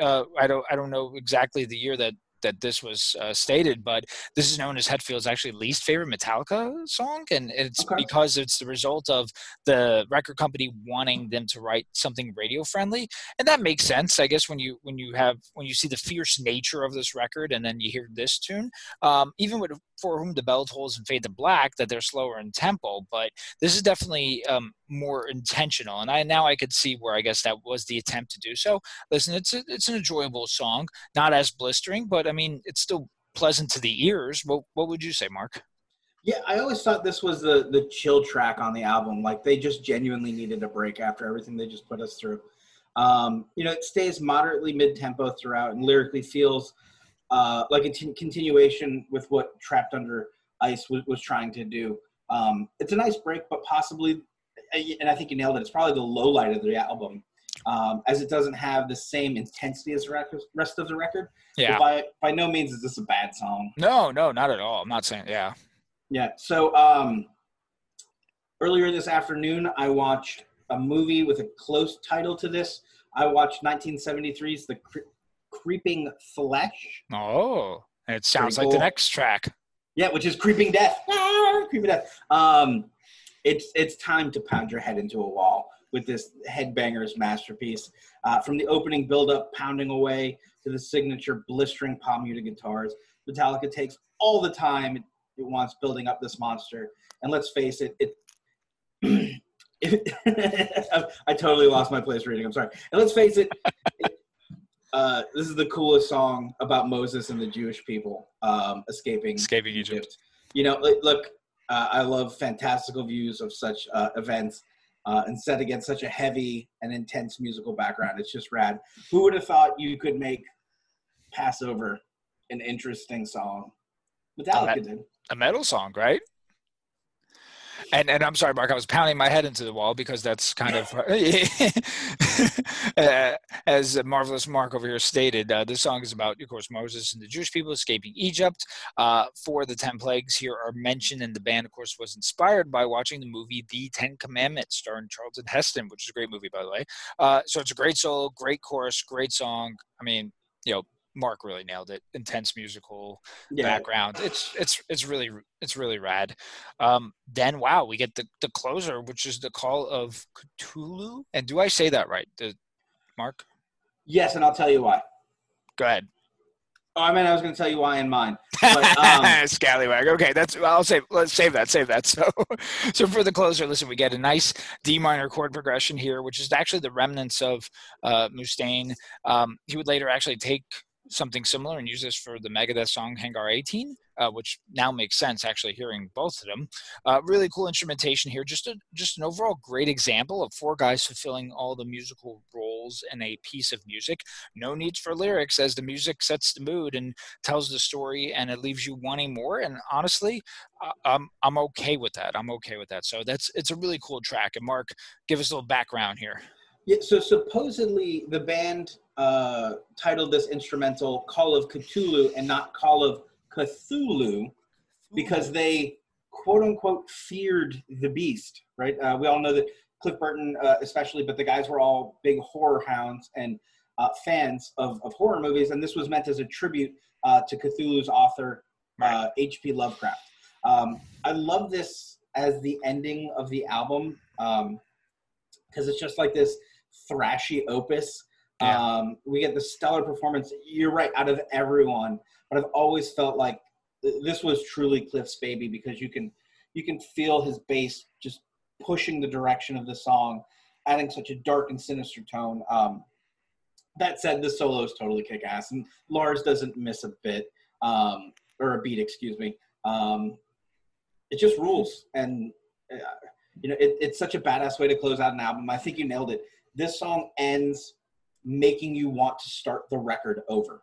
uh, I don't I don't know exactly the year that that this was uh, stated, but this is known as Hetfield's actually least favorite Metallica song, and it's okay. because it's the result of the record company wanting them to write something radio friendly, and that makes sense, I guess, when you when you have when you see the fierce nature of this record, and then you hear this tune, um, even with for whom the bell tolls and fade to black that they're slower in tempo but this is definitely um, more intentional and i now i could see where i guess that was the attempt to do so listen it's a, it's an enjoyable song not as blistering but i mean it's still pleasant to the ears what, what would you say mark yeah i always thought this was the the chill track on the album like they just genuinely needed a break after everything they just put us through um, you know it stays moderately mid-tempo throughout and lyrically feels uh, like a t- continuation with what Trapped Under Ice w- was trying to do. Um, it's a nice break, but possibly, and I think you nailed it. It's probably the low light of the album, um, as it doesn't have the same intensity as the rest of the record. Yeah. By by no means is this a bad song. No, no, not at all. I'm not saying. Yeah. Yeah. So um, earlier this afternoon, I watched a movie with a close title to this. I watched 1973's The Creeping Flesh. Oh, it sounds like the next track. Yeah, which is Creeping Death. Ah, creeping Death. Um, it's it's time to pound your head into a wall with this headbangers masterpiece. Uh, from the opening build-up, pounding away to the signature blistering palm muted guitars, Metallica takes all the time it, wants building up this monster. And let's face it, it. [clears throat] I totally lost my place reading. I'm sorry. And let's face it, it uh, this is the coolest song about Moses and the Jewish people um, escaping escaping Egypt. Egypt. You know, look, uh, I love fantastical views of such uh, events, uh, and set against such a heavy and intense musical background. It's just rad. Who would have thought you could make Passover an interesting song? Metallica a, did a metal song, right? And and I'm sorry, Mark. I was pounding my head into the wall because that's kind of [laughs] uh, as marvelous Mark over here stated. Uh, this song is about, of course, Moses and the Jewish people escaping Egypt. Uh, the ten plagues here are mentioned, and the band, of course, was inspired by watching the movie The Ten Commandments, starring Charlton Heston, which is a great movie, by the way. Uh, so it's a great solo, great chorus, great song. I mean, you know, Mark really nailed it. Intense musical yeah. background. It's it's it's really it's really rad. Um, then wow, we get the the closer, which is the call of Ktulu. And do I say that right, the, Mark? Yes, and I'll tell you why. Go ahead. Oh, I mean, I was going to tell you why in mine. But, [laughs] um, Scallywag. Okay, that's. I'll save. Let's save that. Save that. [laughs] So, so for the closer, listen, we get a nice D minor chord progression here, which is actually the remnants of uh, Mustaine. Um, he would later actually take something similar and use this for the Megadeth song Hangar 18, uh, which now makes sense actually hearing both of them. Uh, really cool instrumentation here. Just a just an overall great example of four guys fulfilling all the musical roles in a piece of music. No needs for lyrics as the music sets the mood and tells the story, and it leaves you wanting more. And honestly, I'm I'm okay with that. I'm okay with that. So that's it's a really cool track. And Mark, give us a little background here. Yeah, so supposedly the band uh, titled this instrumental Call of Ktulu and not Call of Cthulhu because they quote unquote feared the beast, right? Uh, we all know that Cliff Burton, uh, especially, but the guys were all big horror hounds and uh, fans of, of horror movies, and this was meant as a tribute uh, to Cthulhu's author, H.P. Uh, Lovecraft. Um, I love this as the ending of the album because um, it's just like this thrashy opus. Yeah. Um, we get the stellar performance. You're right, out of everyone. But I've always felt like this was truly Cliff's baby because you can you can feel his bass just pushing the direction of the song, adding such a dark and sinister tone. Um, that said, the solo is totally kick ass, and Lars doesn't miss a bit um, or a beat, excuse me. Um, it just rules, and uh, you know it, it's such a badass way to close out an album. I think you nailed it this song ends making you want to start the record over.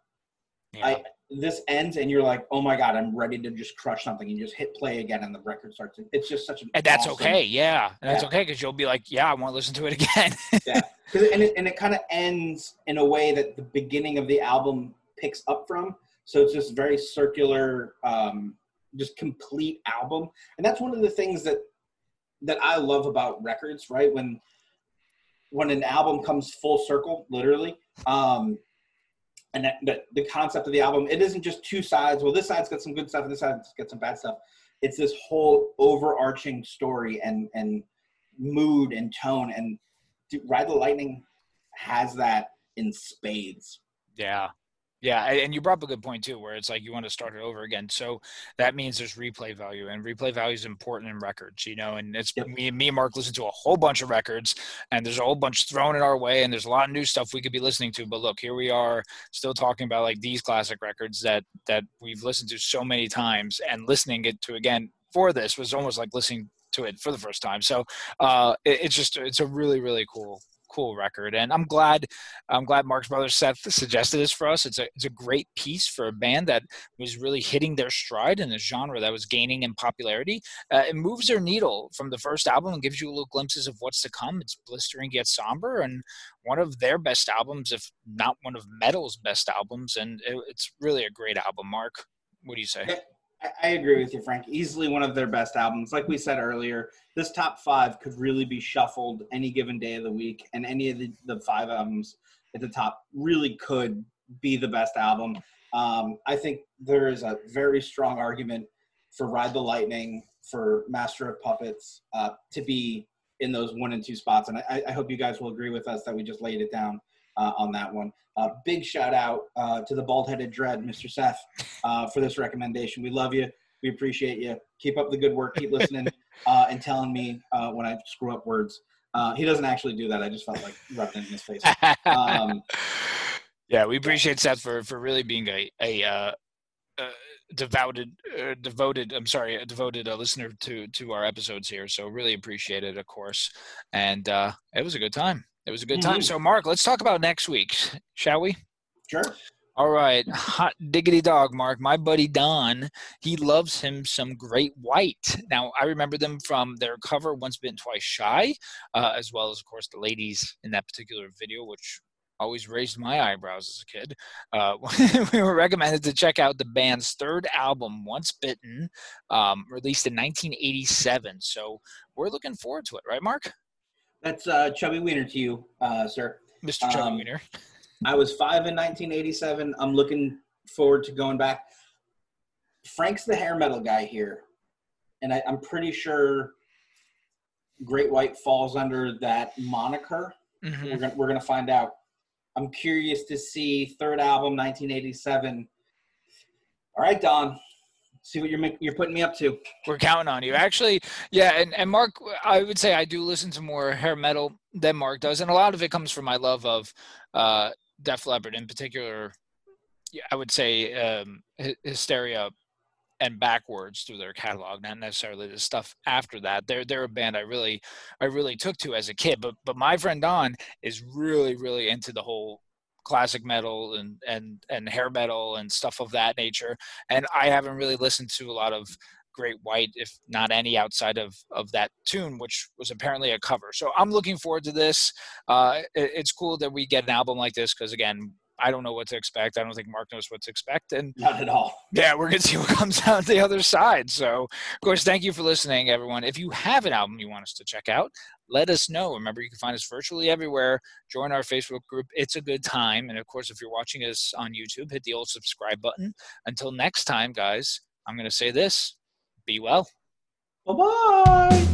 Yeah. I this ends and you're like, oh my god, I'm ready to just crush something. and you just hit play again, and the record starts. It's just such an and that's awesome, okay, yeah, and that's yeah. okay because you'll be like, yeah, I want to listen to it again. [laughs] yeah, and it, and it kind of ends in a way that the beginning of the album picks up from. So it's just very circular, um, just complete album, and that's one of the things that that I love about records. Right when when an album comes full circle, literally. Um, and that, the, the concept of the album, it isn't just two sides. Well, this side's got some good stuff, and this side's got some bad stuff. It's this whole overarching story and and mood and tone. And Ride the Lightning has that in spades. Yeah, yeah, and you brought up a good point too, where it's like you want to start it over again. So that means there's replay value, and replay value is important in records, you know. And it's yep. me, me and Mark listen to a whole bunch of records, and there's a whole bunch thrown in our way, and there's a lot of new stuff we could be listening to. But look, here we are, still talking about like these classic records that that we've listened to so many times, and listening it to again for this was almost like listening to it for the first time. So uh, it, it's just it's a really really cool cool record. And I'm glad I'm glad Mark's brother Seth suggested this for us. It's a it's a great piece for a band that was really hitting their stride in a genre that was gaining in popularity. Uh, it moves their needle from the first album and gives you a little glimpses of what's to come. It's blistering yet somber and one of their best albums, if not one of metal's best albums. And it, it's really a great album. Mark, what do you say? I agree with you, Frank. Easily one of their best albums. Like we said earlier, this top five could really be shuffled any given day of the week, and any of the, the five albums at the top really could be the best album. Um, I think there is a very strong argument for Ride the Lightning, for Master of Puppets uh, to be in those one and two spots. And I, I, hope you guys will agree with us that we just laid it down uh, on that one. Uh, big shout out uh, to the bald headed dread, Mr. Seth, uh, for this recommendation. We love you. We appreciate you. Keep up the good work. Keep listening [laughs] uh, and telling me uh, when I screw up words. he doesn't actually do that. I just felt like rubbing it in his face. Um, [laughs] yeah, we appreciate Seth for, for really being a, a devoted uh, devoted i'm sorry a devoted uh, listener to to our episodes here so really appreciate it of course and uh it was a good time it was a good time. Mm-hmm. So, Mark, let's talk about next week, shall we? Sure. All right, hot diggity dog, Mark. My buddy Don, he loves him some Great White. Now, I remember them from their cover, Once Bitten, Twice Shy, uh, as well as, of course, the ladies in that particular video, which always raised my eyebrows as a kid. Uh, [laughs] we were recommended to check out the band's third album, Once Bitten, um, released in 1987. So we're looking forward to it, right, Mark? That's uh, Chubby Wiener to you, uh, sir. Mr. Chubby um, Wiener. [laughs] I was five in 1987. I'm looking forward to going back. Frank's the hair metal guy here, and I, I'm pretty sure Great White falls under that moniker. Mm-hmm. We're gonna we're gonna find out. I'm curious to see third album 1987. All right, Don. See what you're you're putting me up to. We're counting on you. Actually, yeah, and, and Mark, I would say I do listen to more hair metal than Mark does, and a lot of it comes from my love of uh, Def Leppard in particular, I would say um, Hysteria and backwards through their catalog, not necessarily the stuff after that. They're they're a band I really I really took to as a kid. But but my friend Don is really really into the whole classic metal and and and hair metal and stuff of that nature. And I haven't really listened to a lot of Great White, if not any outside of of that tune, which was apparently a cover. So I'm looking forward to this. Uh, it, it's cool that we get an album like this because again, I don't know what to expect. I don't think Mark knows what to expect, and not at all. Yeah, we're gonna [laughs] see what comes out the other side. So, of course, thank you for listening, everyone. If you have an album you want us to check out, let us know. Remember, you can find us virtually everywhere. Join our Facebook group. It's a good time, and of course, if you're watching us on YouTube, hit the old subscribe button. Until next time, guys, I'm gonna say this: be well. Bye bye.